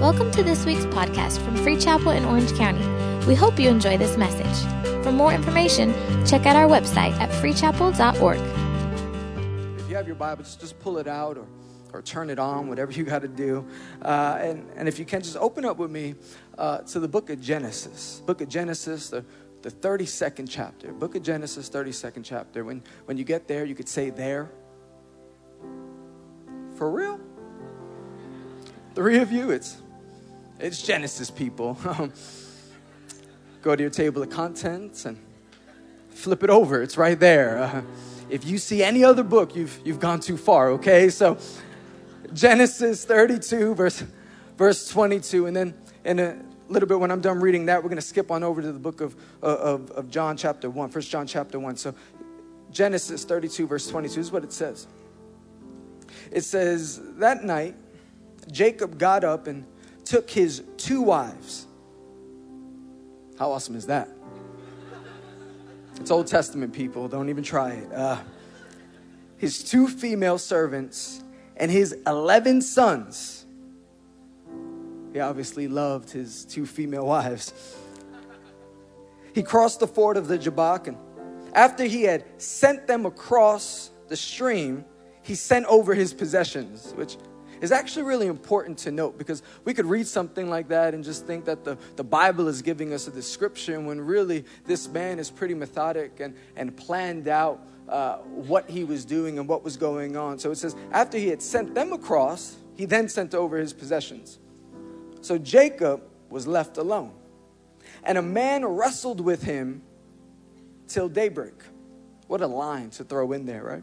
Welcome to this week's podcast from Free Chapel in Orange County. We hope you enjoy this message. For more information, check out our website at freechapel.org. If you have your Bible, just, pull it out or, or turn it on, whatever you got to do. Uh, and, and if you can, just open up with me uh, to the book of Genesis. Book of Genesis, the, the 32nd chapter. Book of Genesis, 32nd chapter. When, when you get there, you could say there. For real? Three of you? It's, it's Genesis, people. Go to your table of contents and flip it over. It's right there. Uh, if you see any other book, you've, you've gone too far, okay? So, Genesis 32, verse, verse 22. And then in a little bit, when I'm done reading that, we're going to skip on over to the book of, of, of John, chapter 1, First John, chapter 1. So, Genesis 32, verse 22 is what it says. It says, That night, Jacob got up and took his two wives. How awesome is that? It's Old Testament people, don't even try it. Uh, his two female servants and his 11 sons. He obviously loved his two female wives. He crossed the ford of the Jabbok, and after he had sent them across the stream, he sent over his possessions, which is actually really important to note because we could read something like that and just think that the, the Bible is giving us a description when really this man is pretty methodic and, and planned out uh, what he was doing and what was going on. So it says, after he had sent them across, he then sent over his possessions. So Jacob was left alone. And a man wrestled with him till daybreak. What a line to throw in there, right?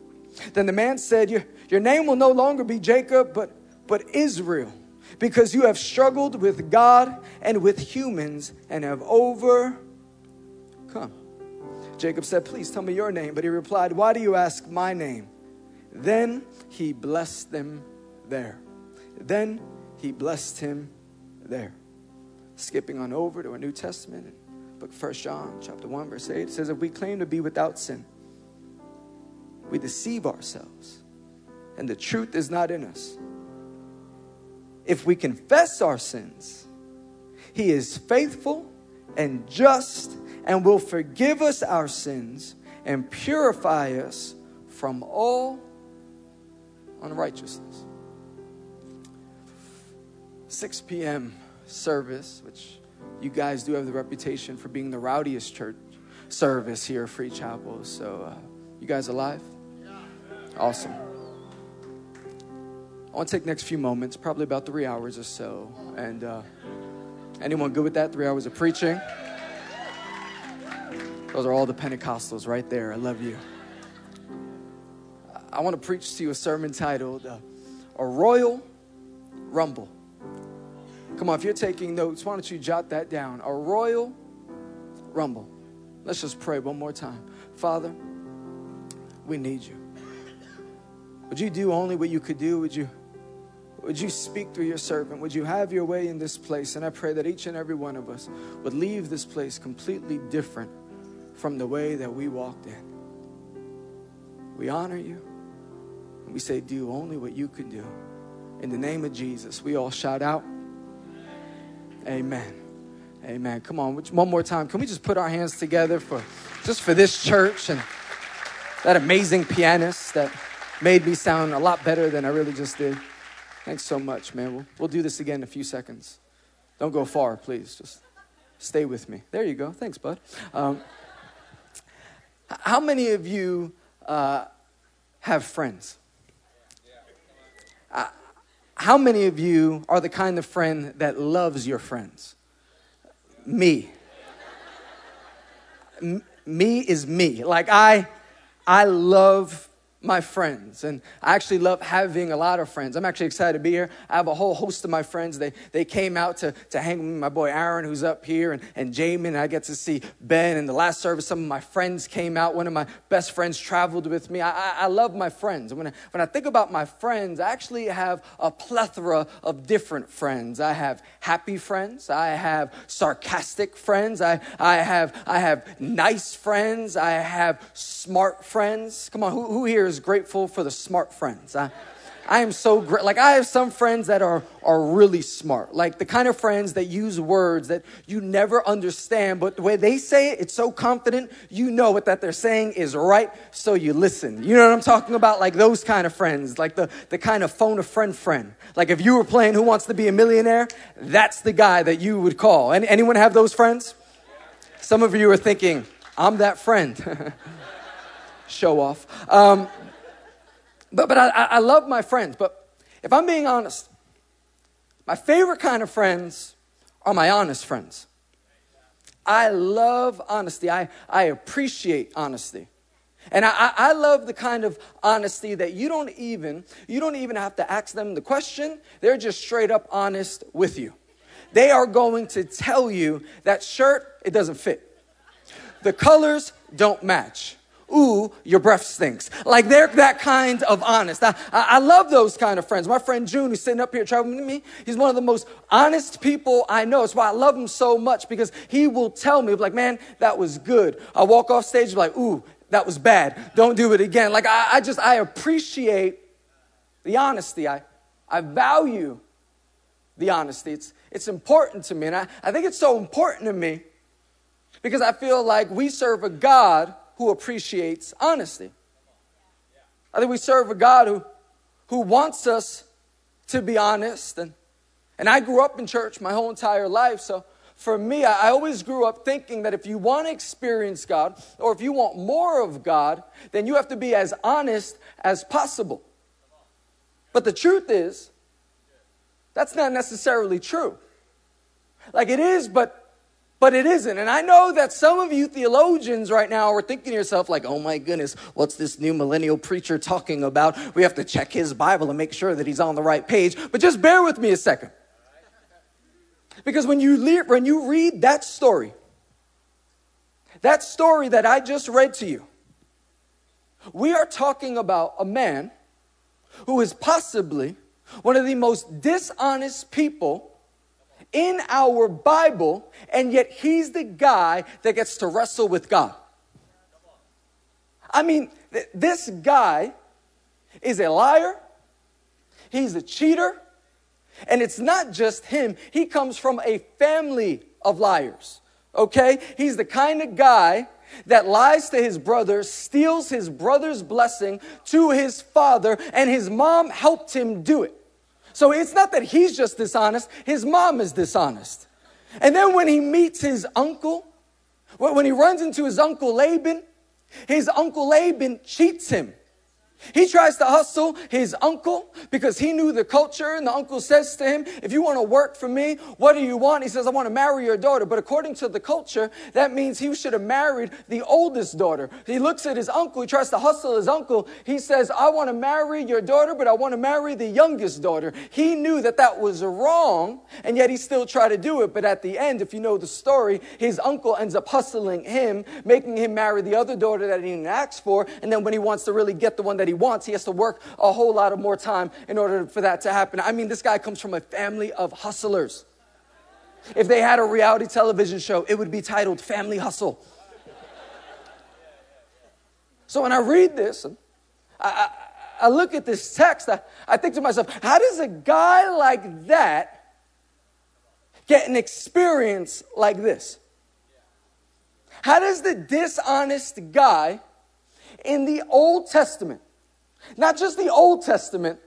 Then the man said, Your, your name will no longer be Jacob, but, but Israel, because you have struggled with God and with humans and have overcome. Jacob said, Please tell me your name. But he replied, Why do you ask my name? Then he blessed them there. Then he blessed him there. Skipping on over to a New Testament, book First John, chapter 1, verse 8, it says, If we claim to be without sin, we deceive ourselves, and the truth is not in us. If we confess our sins, He is faithful and just and will forgive us our sins and purify us from all unrighteousness. 6 p.m. service, which you guys do have the reputation for being the rowdiest church service here at Free Chapel. So, uh, you guys alive? Awesome. I want to take next few moments, probably about three hours or so. And uh, anyone good with that? Three hours of preaching? Those are all the Pentecostals right there. I love you. I want to preach to you a sermon titled uh, A Royal Rumble. Come on, if you're taking notes, why don't you jot that down? A Royal Rumble. Let's just pray one more time. Father, we need you. Would you do only what you could do? Would you, would you speak through your servant? Would you have your way in this place? And I pray that each and every one of us would leave this place completely different from the way that we walked in. We honor you. And we say, do only what you can do. In the name of Jesus, we all shout out, Amen. Amen. Come on, one more time. Can we just put our hands together for just for this church and that amazing pianist that made me sound a lot better than I really just did. Thanks so much, man. We'll, we'll do this again in a few seconds. Don't go far, please. Just stay with me. There you go. Thanks, bud. Um, how many of you uh, have friends? Uh, how many of you are the kind of friend that loves your friends? Me. M- me is me. Like I, I love my friends. And I actually love having a lot of friends. I'm actually excited to be here. I have a whole host of my friends. They, they came out to, to hang with me, my boy Aaron, who's up here, and, and Jamin. And I get to see Ben. In the last service, some of my friends came out. One of my best friends traveled with me. I, I, I love my friends. When I, when I think about my friends, I actually have a plethora of different friends. I have happy friends. I have sarcastic friends. I, I, have, I have nice friends. I have smart friends. Come on, who, who here is grateful for the smart friends. I, I am so great. Like, I have some friends that are, are really smart. Like, the kind of friends that use words that you never understand, but the way they say it, it's so confident, you know what that they're saying is right, so you listen. You know what I'm talking about? Like, those kind of friends. Like, the, the kind of phone a friend friend. Like, if you were playing Who Wants to Be a Millionaire, that's the guy that you would call. Any, anyone have those friends? Some of you are thinking, I'm that friend. Show off. Um, but, but I, I love my friends. But if I'm being honest, my favorite kind of friends are my honest friends. I love honesty. I, I appreciate honesty. And I, I love the kind of honesty that you don't even, you don't even have to ask them the question. They're just straight up honest with you. They are going to tell you that shirt, it doesn't fit. The colors don't match ooh, your breath stinks. Like they're that kind of honest. I, I, love those kind of friends. My friend June, who's sitting up here traveling with me, he's one of the most honest people I know. It's why I love him so much because he will tell me, like, man, that was good. I walk off stage, like, ooh, that was bad. Don't do it again. Like, I, I just, I appreciate the honesty. I, I value the honesty. It's, it's important to me. And I, I think it's so important to me because I feel like we serve a God who appreciates honesty. I think we serve a God who, who wants us to be honest. And, and I grew up in church my whole entire life. So for me, I, I always grew up thinking that if you want to experience God or if you want more of God, then you have to be as honest as possible. But the truth is, that's not necessarily true. Like it is, but but it isn't. And I know that some of you theologians right now are thinking to yourself, like, oh my goodness, what's this new millennial preacher talking about? We have to check his Bible and make sure that he's on the right page. But just bear with me a second. Because when you, le- when you read that story, that story that I just read to you, we are talking about a man who is possibly one of the most dishonest people in our Bible, and yet he's the guy that gets to wrestle with God. I mean, th- this guy is a liar, he's a cheater, and it's not just him, he comes from a family of liars. Okay? He's the kind of guy that lies to his brother, steals his brother's blessing to his father, and his mom helped him do it. So it's not that he's just dishonest, his mom is dishonest. And then when he meets his uncle, when he runs into his uncle Laban, his uncle Laban cheats him. He tries to hustle his uncle because he knew the culture, and the uncle says to him, If you want to work for me, what do you want? He says, I want to marry your daughter. But according to the culture, that means he should have married the oldest daughter. He looks at his uncle, he tries to hustle his uncle. He says, I want to marry your daughter, but I want to marry the youngest daughter. He knew that that was wrong, and yet he still tried to do it. But at the end, if you know the story, his uncle ends up hustling him, making him marry the other daughter that he didn't ask for. And then when he wants to really get the one that he he wants, he has to work a whole lot of more time in order for that to happen. I mean, this guy comes from a family of hustlers. If they had a reality television show, it would be titled Family Hustle. So when I read this, I, I, I look at this text, I, I think to myself, how does a guy like that get an experience like this? How does the dishonest guy in the Old Testament not just the Old Testament,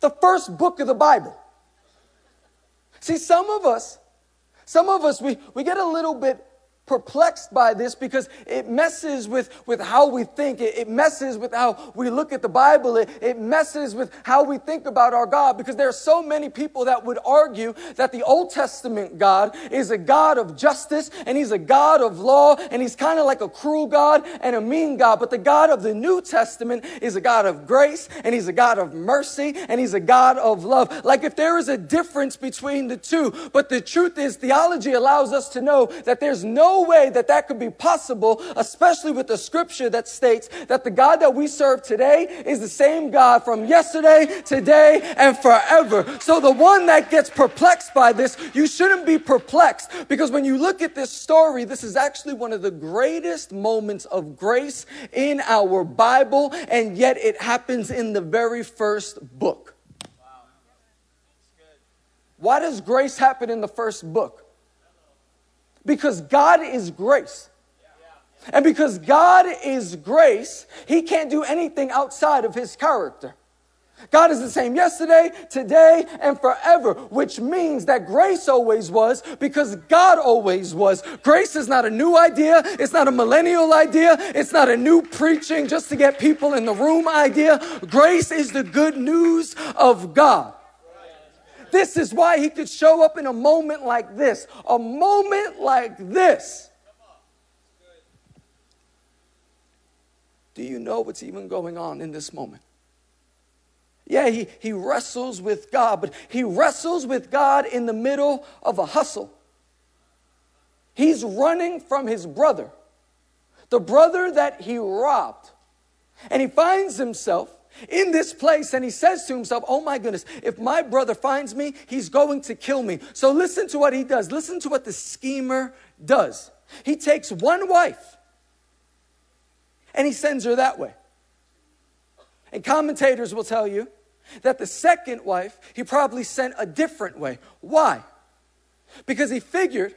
the first book of the Bible. See, some of us, some of us, we, we get a little bit perplexed by this because it messes with, with how we think. It, it messes with how we look at the Bible. It, it messes with how we think about our God because there are so many people that would argue that the Old Testament God is a God of justice and he's a God of law and he's kind of like a cruel God and a mean God. But the God of the New Testament is a God of grace and he's a God of mercy and he's a God of love. Like if there is a difference between the two, but the truth is theology allows us to know that there's no way that that could be possible, especially with the scripture that states that the God that we serve today is the same God from yesterday, today, and forever. So the one that gets perplexed by this, you shouldn't be perplexed because when you look at this story, this is actually one of the greatest moments of grace in our Bible, and yet it happens in the very first book. Why does grace happen in the first book? Because God is grace. And because God is grace, He can't do anything outside of His character. God is the same yesterday, today, and forever, which means that grace always was because God always was. Grace is not a new idea. It's not a millennial idea. It's not a new preaching just to get people in the room idea. Grace is the good news of God. This is why he could show up in a moment like this. A moment like this. Do you know what's even going on in this moment? Yeah, he, he wrestles with God, but he wrestles with God in the middle of a hustle. He's running from his brother, the brother that he robbed. And he finds himself in this place and he says to himself, Oh my goodness, if my brother finds me, he's going to kill me. So listen to what he does. Listen to what the schemer does. He takes one wife and he sends her that way. And commentators will tell you that the second wife he probably sent a different way. Why? Because he figured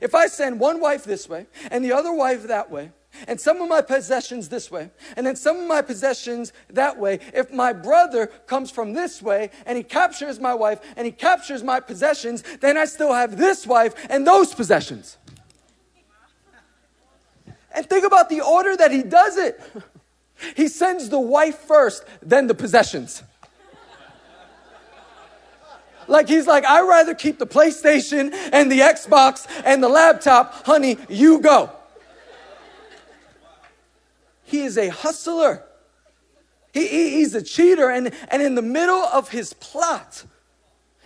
if I send one wife this way and the other wife that way, and some of my possessions this way, and then some of my possessions that way. If my brother comes from this way and he captures my wife and he captures my possessions, then I still have this wife and those possessions. And think about the order that he does it. He sends the wife first, then the possessions. Like he's like, I'd rather keep the PlayStation and the Xbox and the laptop. Honey, you go. He is a hustler. He, he, he's a cheater. And, and in the middle of his plot,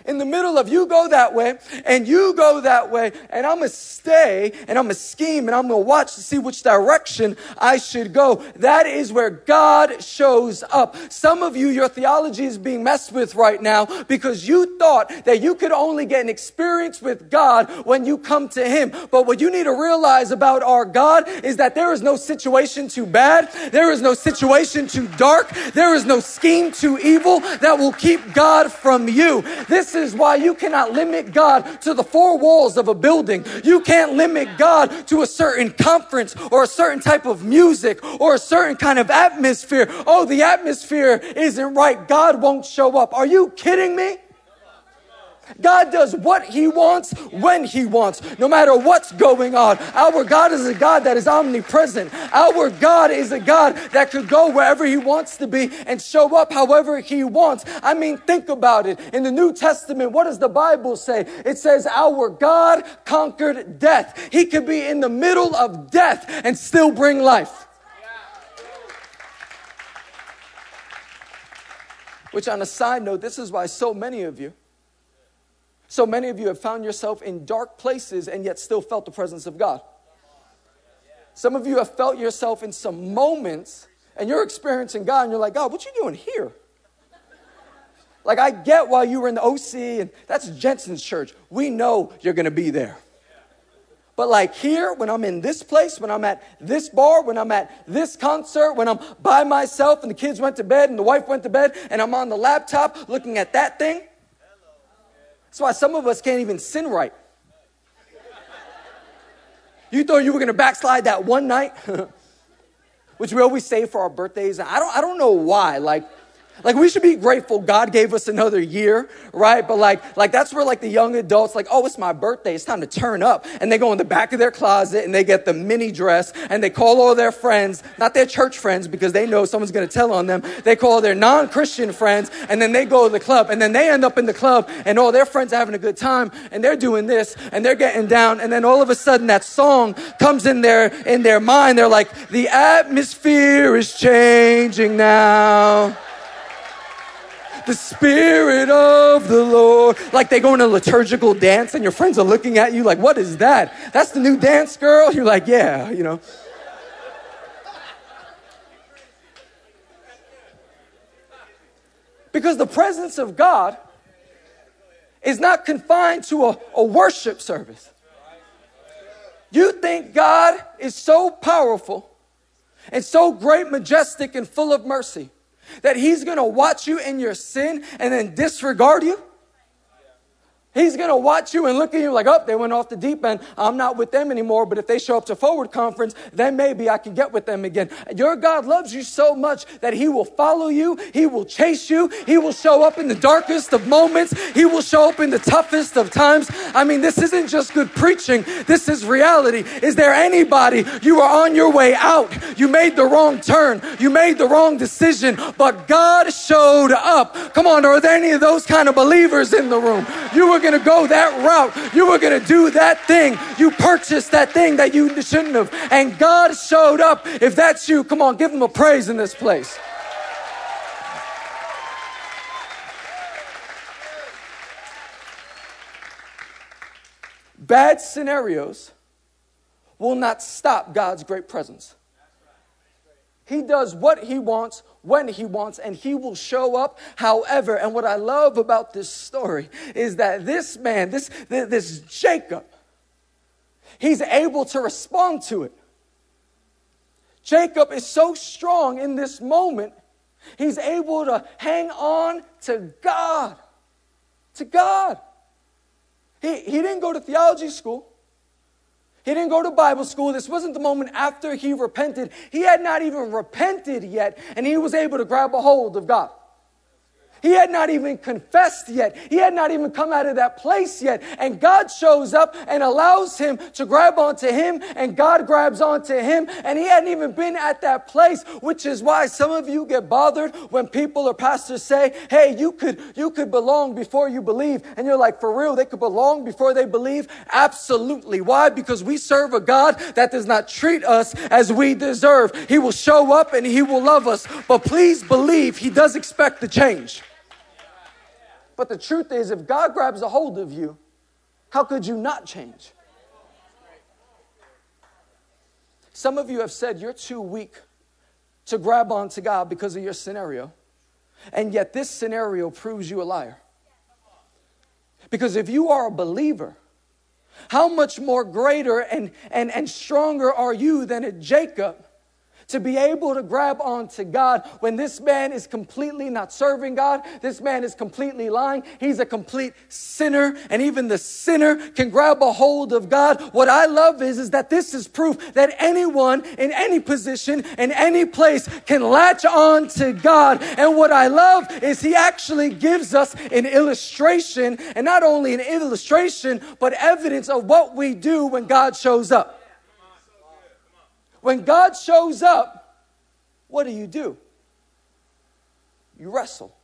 in the middle of you go that way and you go that way, and I'm gonna stay and I'm gonna scheme and I'm gonna watch to see which direction I should go. That is where God shows up. Some of you, your theology is being messed with right now because you thought that you could only get an experience with God when you come to Him. But what you need to realize about our God is that there is no situation too bad, there is no situation too dark, there is no scheme too evil that will keep God from you. This is why you cannot limit God to the four walls of a building. You can't limit God to a certain conference or a certain type of music or a certain kind of atmosphere. Oh, the atmosphere isn't right. God won't show up. Are you kidding me? God does what He wants when He wants, no matter what's going on. Our God is a God that is omnipresent. Our God is a God that could go wherever He wants to be and show up however He wants. I mean, think about it. In the New Testament, what does the Bible say? It says, Our God conquered death. He could be in the middle of death and still bring life. Which, on a side note, this is why so many of you so many of you have found yourself in dark places and yet still felt the presence of God. Some of you have felt yourself in some moments and you're experiencing God and you're like, God, what you doing here? Like, I get why you were in the OC and that's Jentezen's church. We know you're going to be there. But like here, when I'm in this place, when I'm at this bar, when I'm at this concert, when I'm by myself and the kids went to bed and the wife went to bed and I'm on the laptop looking at that thing, that's why some of us can't even sin right. You thought you were going to backslide that one night, which we always say for our birthdays. I don't, I don't know why. Like, Like we should be grateful God gave us another year, right? But like, like that's where like the young adults like, oh, it's my birthday. It's time to turn up. And they go in the back of their closet and they get the mini dress and they call all their friends, not their church friends because they know someone's going to tell on them. They call their non-Christian friends and then they go to the club and then they end up in the club and all their friends are having a good time and they're doing this and they're getting down. And then all of a sudden that song comes in their, in their mind. They're like, the atmosphere is changing now the Spirit of the Lord. Like they go in a liturgical dance and your friends are looking at you like, what is that? That's the new dance girl? You're like, yeah, you know. Because the presence of God is not confined to a, a worship service. You think God is so powerful and so great, majestic, and full of mercy that he's going to watch you in your sin and then disregard you? He's going to watch you and look at you like, oh, they went off the deep end. I'm not with them anymore. But if they show up to forward conference, then maybe I can get with them again. Your God loves you so much that he will follow you. He will chase you. He will show up in the darkest of moments. He will show up in the toughest of times. I mean, this isn't just good preaching. This is reality. Is there anybody you are on your way out? You made the wrong turn. You made the wrong decision, but God showed up. Come on. Are there any of those kind of believers in the room? You were going to go that route. You were going to do that thing. You purchased that thing that you shouldn't have. And God showed up. If that's you, come on, give him a praise in this place. Bad scenarios will not stop God's great presence. He does what he wants when he wants and he will show up however. And what I love about this story is that this man, this, this Jacob, he's able to respond to it. Jacob is so strong in this moment, he's able to hang on to God. To God. He, he didn't go to theology school. He didn't go to Bible school. This wasn't the moment after he repented. He had not even repented yet, and he was able to grab a hold of God. He had not even confessed yet. He had not even come out of that place yet. And God shows up and allows him to grab onto him, and God grabs onto him. And he hadn't even been at that place, which is why some of you get bothered when people or pastors say, Hey, you could, you could belong before you believe. And you're like, For real, they could belong before they believe? Absolutely. Why? Because we serve a God that does not treat us as we deserve. He will show up and he will love us. But please believe he does expect the change. But the truth is, if God grabs a hold of you, how could you not change? Some of you have said you're too weak to grab onto God because of your scenario. And yet, this scenario proves you a liar. Because if you are a believer, how much more greater and, and, and stronger are you than a Jacob to be able to grab onto God when this man is completely not serving God. This man is completely lying. He's a complete sinner, and even the sinner can grab a hold of God. What I love is, is that this is proof that anyone in any position, in any place, can latch on to God. And what I love is he actually gives us an illustration, and not only an illustration, but evidence of what we do when God shows up. When God shows up, what do you do? You wrestle.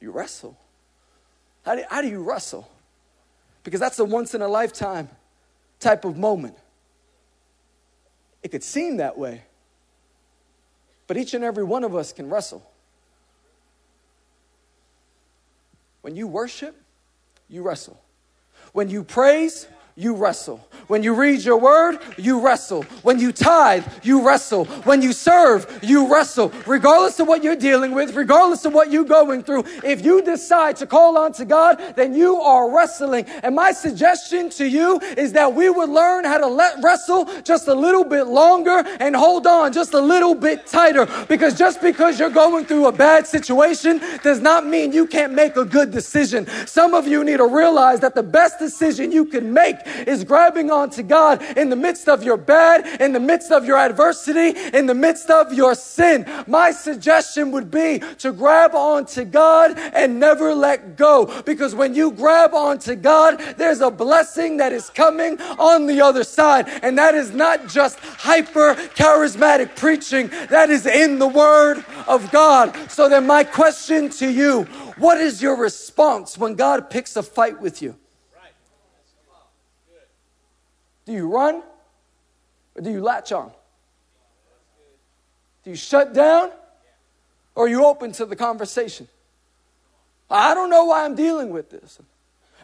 You wrestle. How do, how do you wrestle? Because that's a once in a lifetime type of moment. It could seem that way, but each and every one of us can wrestle. When you worship, you wrestle. When you praise, you wrestle. When you read your word, you wrestle. When you tithe, you wrestle. When you serve, you wrestle. Regardless of what you're dealing with, regardless of what you're going through, if you decide to call on to God, then you are wrestling. And my suggestion to you is that we would learn how to let wrestle just a little bit longer and hold on just a little bit tighter. Because just because you're going through a bad situation does not mean you can't make a good decision. Some of you need to realize that the best decision you can make is grabbing onto God in the midst of your bad, in the midst of your adversity, in the midst of your sin. My suggestion would be to grab onto God and never let go. Because when you grab onto God, there's a blessing that is coming on the other side. And that is not just hyper charismatic preaching, that is in the Word of God. So then, my question to you what is your response when God picks a fight with you? Do you run or do you latch on? Do you shut down or are you open to the conversation? I don't know why I'm dealing with this.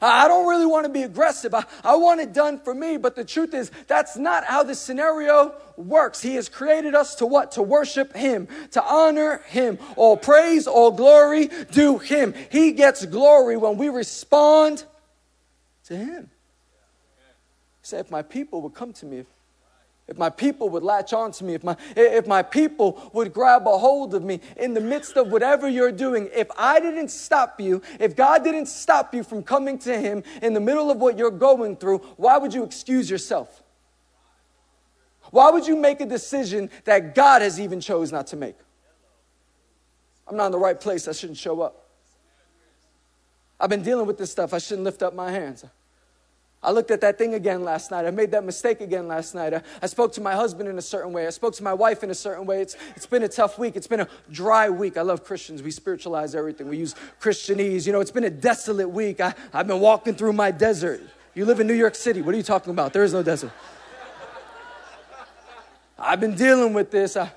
I don't really want to be aggressive. I, I want it done for me. But the truth is, that's not how this scenario works. He has created us to what? To worship Him, to honor Him. All praise, all glory do Him. He gets glory when we respond to Him. Say, if my people would come to me, if if my people would latch on to me, if my, if my people would grab a hold of me in the midst of whatever you're doing, if I didn't stop you, if God didn't stop you from coming to Him in the middle of what you're going through, why would you excuse yourself? Why would you make a decision that God has even chose not to make? I'm not in the right place. I shouldn't show up. I've been dealing with this stuff. I shouldn't lift up my hands. I looked at that thing again last night. I made that mistake again last night. I, I, spoke to my husband in a certain way. I spoke to my wife in a certain way. It's, it's been a tough week. It's been a dry week. I love Christians. We spiritualize everything. We use Christianese. You know, it's been a desolate week. I, I've been walking through my desert. You live in New York City. What are you talking about? There is no desert. I've been dealing with this. I,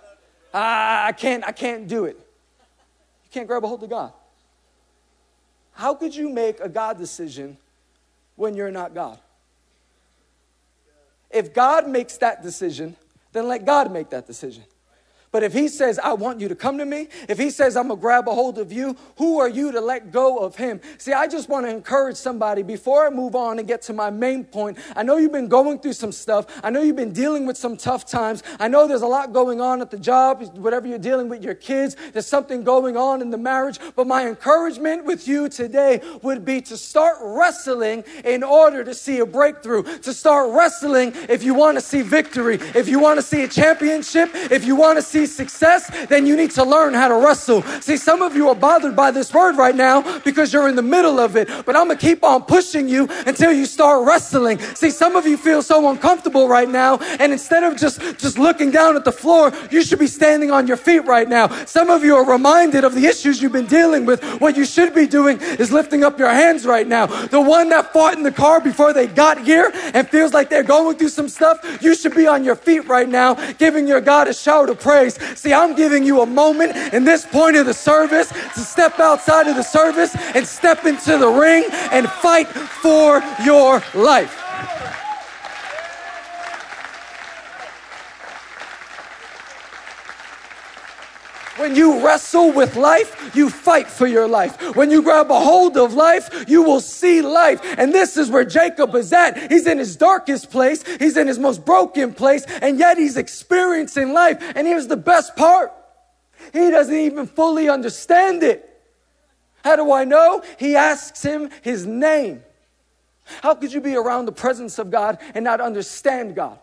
I, I, can't, I can't do it. You can't grab a hold of God. How could you make a God decision when you're not God. If God makes that decision, then let God make that decision. But if he says, I want you to come to me, if he says, I'm going to grab a hold of you, who are you to let go of him? See, I just want to encourage somebody before I move on and get to my main point. I know you've been going through some stuff. I know you've been dealing with some tough times. I know there's a lot going on at the job, whatever you're dealing with your kids. There's something going on in the marriage. But my encouragement with you today would be to start wrestling in order to see a breakthrough, to start wrestling if you want to see victory, if you want to see a championship, if you want to see see success, then you need to learn how to wrestle. See, some of you are bothered by this word right now because you're in the middle of it, but I'm gonna keep on pushing you until you start wrestling. See, some of you feel so uncomfortable right now, and instead of just, just looking down at the floor, you should be standing on your feet right now. Some of you are reminded of the issues you've been dealing with. What you should be doing is lifting up your hands right now. The one that fought in the car before they got here and feels like they're going through some stuff, you should be on your feet right now, giving your God a shout of praise See, I'm giving you a moment in this point of the service to step outside of the service and step into the ring and fight for your life. When you wrestle with life, you fight for your life. When you grab a hold of life, you will see life. And this is where Jacob is at. He's in his darkest place. He's in his most broken place. And yet he's experiencing life. And here's the best part. He doesn't even fully understand it. How do I know? He asks him his name. How could you be around the presence of God and not understand God?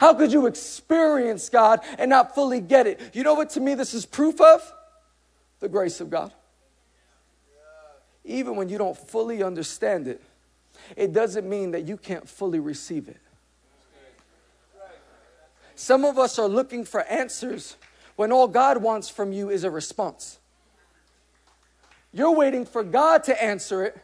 How could you experience God and not fully get it? You know what to me this is proof of? The grace of God. Even when you don't fully understand it, it doesn't mean that you can't fully receive it. Some of us are looking for answers when all God wants from you is a response. You're waiting for God to answer it,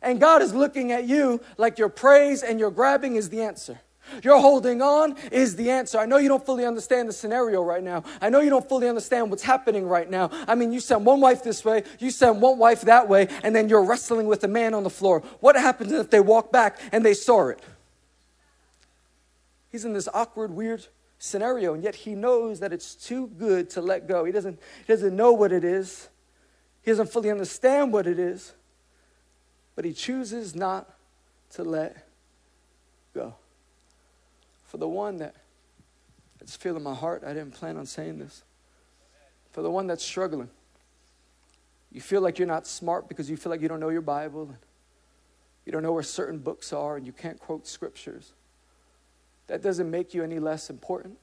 and God is looking at you like your praise and your grabbing is the answer. You're holding on is the answer. I know you don't fully understand the scenario right now. I know you don't fully understand what's happening right now. I mean, you send one wife this way, you send one wife that way, and then you're wrestling with a man on the floor. What happens if they walk back and they saw it? He's in this awkward, weird scenario, and yet he knows that it's too good to let go. He doesn't, he doesn't know what it is, he doesn't fully understand what it is, but he chooses not to let for the one that it's feeling my heart. I didn't plan on saying this. For the one that's struggling. You feel like you're not smart because you feel like you don't know your Bible. And you don't know where certain books are, and you can't quote scriptures, that doesn't make you any less important.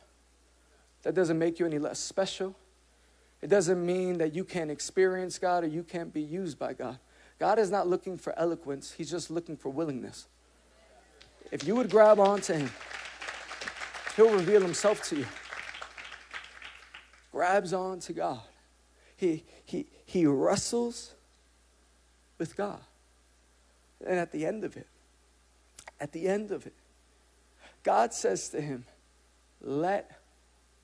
That doesn't make you any less special. It doesn't mean that you can't experience God or you can't be used by God. God is not looking for eloquence, He's just looking for willingness. If you would grab onto Him, He'll reveal Himself to you. Grabs on to God. He, he, he wrestles with God. And at the end of it, at the end of it, God says to him, Let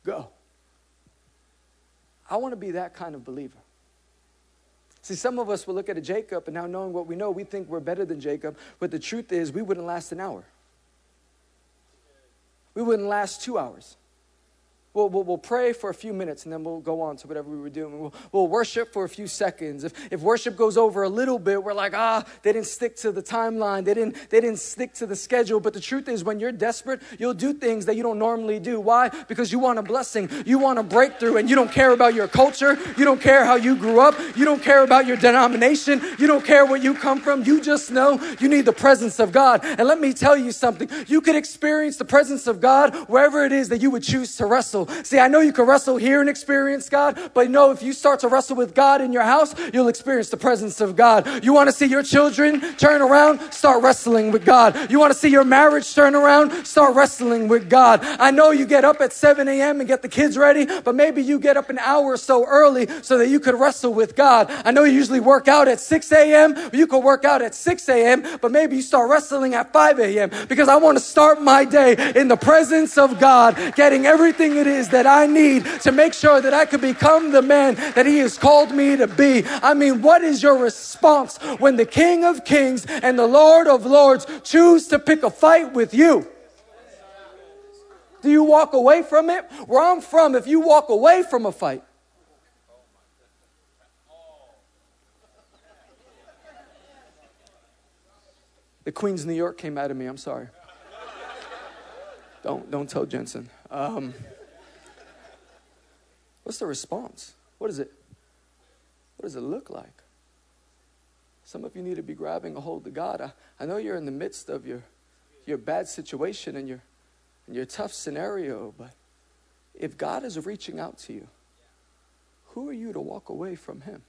go. I want to be that kind of believer. See, some of us will look at a Jacob, and now knowing what we know, we think we're better than Jacob, but the truth is, we wouldn't last an hour. We wouldn't last two hours. We'll, we'll, we'll, pray for a few minutes and then we'll go on to whatever we were doing. We'll, we'll worship for a few seconds. If, if worship goes over a little bit, we're like, ah, they didn't stick to the timeline. They didn't, they didn't stick to the schedule. But the truth is, when you're desperate, you'll do things that you don't normally do. Why? Because you want a blessing. You want a breakthrough and you don't care about your culture. You don't care how you grew up. You don't care about your denomination. You don't care where you come from. You just know you need the presence of God. And let me tell you something. You could experience the presence of God wherever it is that you would choose to wrestle. See, I know you can wrestle here and experience God, but know if you start to wrestle with God in your house, you'll experience the presence of God. You want to see your children turn around? Start wrestling with God. You want to see your marriage turn around? Start wrestling with God. I know you get up at 7 a.m. and get the kids ready, but maybe you get up an hour or so early so that you could wrestle with God. I know you usually work out at 6 a.m., you could work out at 6 a.m., but maybe you start wrestling at 5 a.m. because I want to start my day in the presence of God, getting everything it is that I need to make sure that I could become the man that He has called me to be. I mean, what is your response when the King of Kings and the Lord of Lords choose to pick a fight with you? Do you walk away from it? Where I'm from, if you walk away from a fight, the Queens New York came out of me. I'm sorry. Don't don't tell Jentezen. Um, What's the response? What is it? What does it look like? Some of you need to be grabbing a hold of God. I, I know you're in the midst of your, your bad situation and your, and your tough scenario, but if God is reaching out to you, who are you to walk away from Him?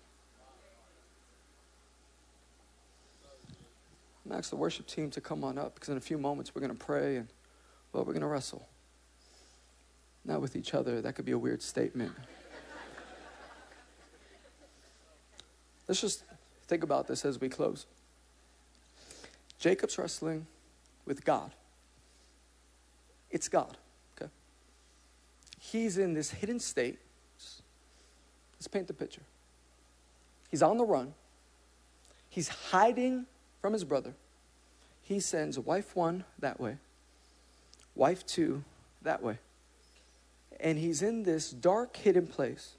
I'm going to ask the worship team to come on up because in a few moments we're going to pray and, well, we're going to wrestle. Not with each other. That could be a weird statement. Let's just think about this as we close. Jacob's wrestling with God. It's God, okay? He's in this hidden state. Let's paint the picture. He's on the run. He's hiding from his brother. He sends wife one that way, wife two that way and he's in this dark, hidden place,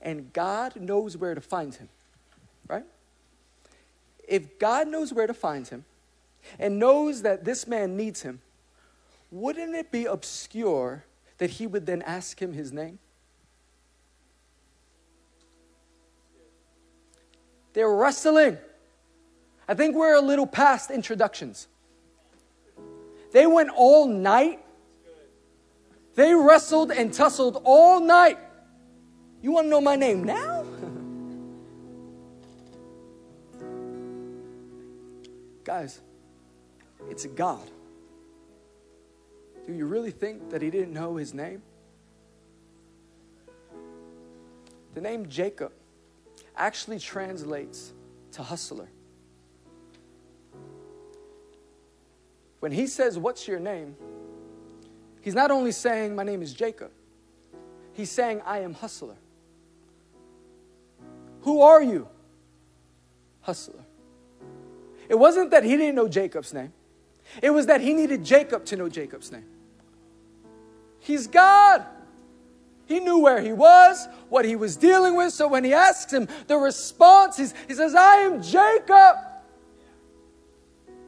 and God knows where to find him, right? If God knows where to find him and knows that this man needs him, wouldn't it be obscure that he would then ask him his name? They're wrestling. I think we're a little past introductions. They went all night they wrestled and tussled all night. You want to know my name now? Guys, it's God. Do you really think that he didn't know his name? The name Jacob actually translates to hustler. When he says, What's your name? He's not only saying, My name is Jacob, he's saying, I am hustler. Who are you? Hustler. It wasn't that he didn't know Jacob's name, it was that he needed Jacob to know Jacob's name. He's God. He knew where he was, what he was dealing with. So when he asks him, the response he says, I am Jacob.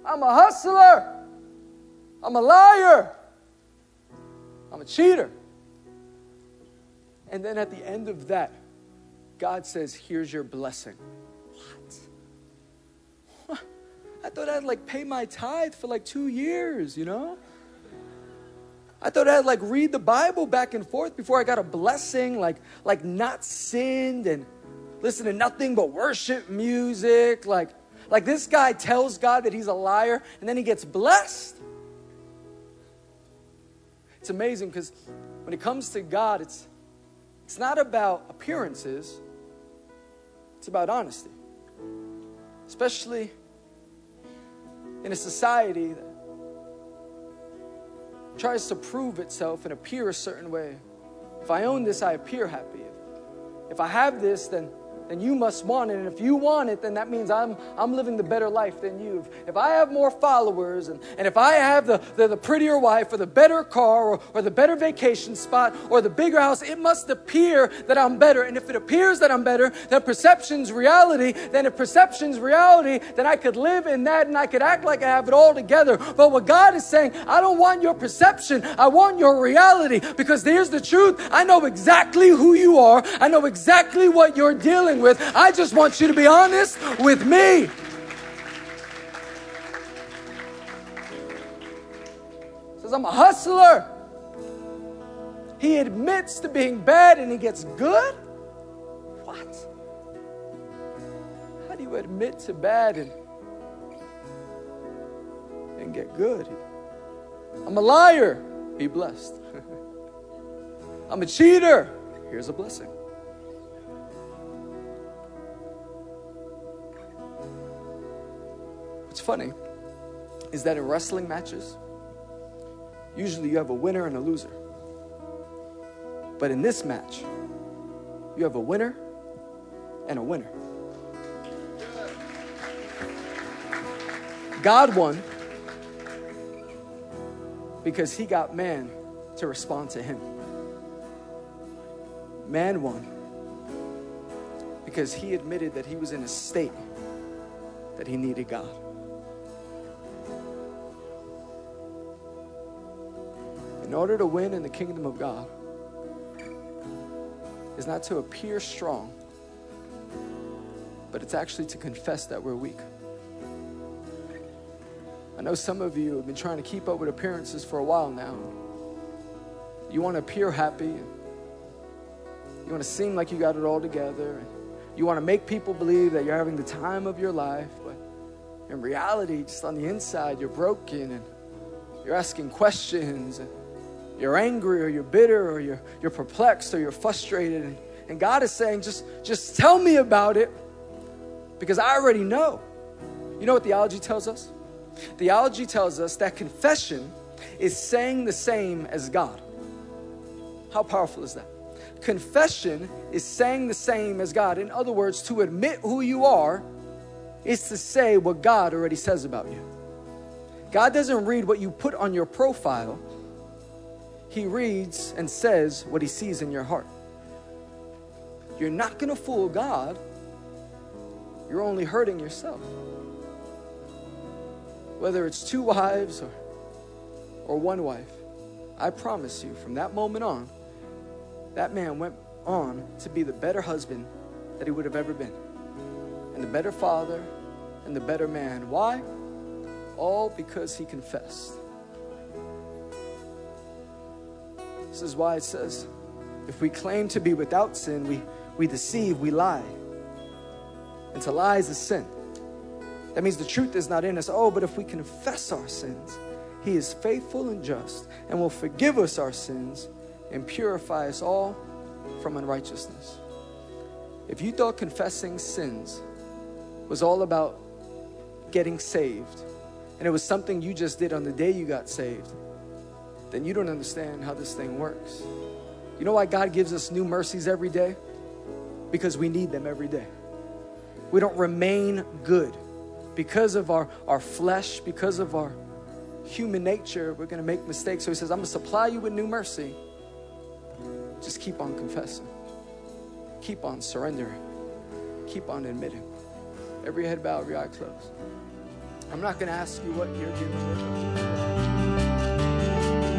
I'm a hustler. I'm a liar. I'm a cheater. And then at the end of that, God says, Here's your blessing. What? I thought I'd like pay my tithe for like two years, you know? I thought I'd like read the Bible back and forth before I got a blessing, like like not sinned and listen to nothing but worship music. Like like this guy tells God that he's a liar and then he gets blessed. It's amazing because when it comes to God, it's it's not about appearances. It's about honesty. Especially in a society that tries to prove itself and appear a certain way. If I own this, I appear happy. If I have this, then then you must want it. And if you want it, then that means I'm, I'm living the better life than you. If I have more followers, and, and if I have the, the, the prettier wife, or the better car, or, or the better vacation spot, or the bigger house, it must appear that I'm better. And if it appears that I'm better, then perception's reality. Then if perception's reality, then I could live in that and I could act like I have it all together. But what God is saying, I don't want your perception, I want your reality. Because there's the truth I know exactly who you are, I know exactly what you're dealing dealing with. I just want you to be honest with me. Says, I'm a hustler. He admits to being bad and he gets good? What? How do you admit to bad and, and get good? I'm a liar. Be blessed. I'm a cheater. Here's a blessing. Funny is that in wrestling matches, usually you have a winner and a loser. But in this match, you have a winner and a winner. God won because he got man to respond to him. Man won because he admitted that he was in a state that he needed God. In order to win in the kingdom of God is not to appear strong, but it's actually to confess that we're weak. I know some of you have been trying to keep up with appearances for a while now. You want to appear happy. You want to seem like you got it all together. You want to make people believe that you're having the time of your life. But in reality, just on the inside, you're broken and you're asking questions. And you're angry or you're bitter or you're, you're perplexed or you're frustrated. And, and God is saying, just, just tell me about it because I already know. You know what theology tells us? Theology tells us that confession is saying the same as God. How powerful is that? Confession is saying the same as God. In other words, to admit who you are is to say what God already says about you. God doesn't read what you put on your profile, he reads and says what he sees in your heart. You're not going to fool God. You're only hurting yourself. Whether it's two wives or, or one wife, I promise you, from that moment on, that man went on to be the better husband that he would have ever been, and the better father, and the better man. Why? All because he confessed. This is why it says, if we claim to be without sin, we, we deceive, we lie. And to lie is a sin. That means the truth is not in us. Oh, but if we confess our sins, He is faithful and just and will forgive us our sins and purify us all from unrighteousness. If you thought confessing sins was all about getting saved, and it was something you just did on the day you got saved, then you don't understand how this thing works. You know why God gives us new mercies every day? Because we need them every day. We don't remain good because of our, our flesh, because of our human nature. We're going to make mistakes. So He says, I'm going to supply you with new mercy. Just keep on confessing, keep on surrendering, keep on admitting. Every head bowed, every eye closed. I'm not going to ask you what you're with.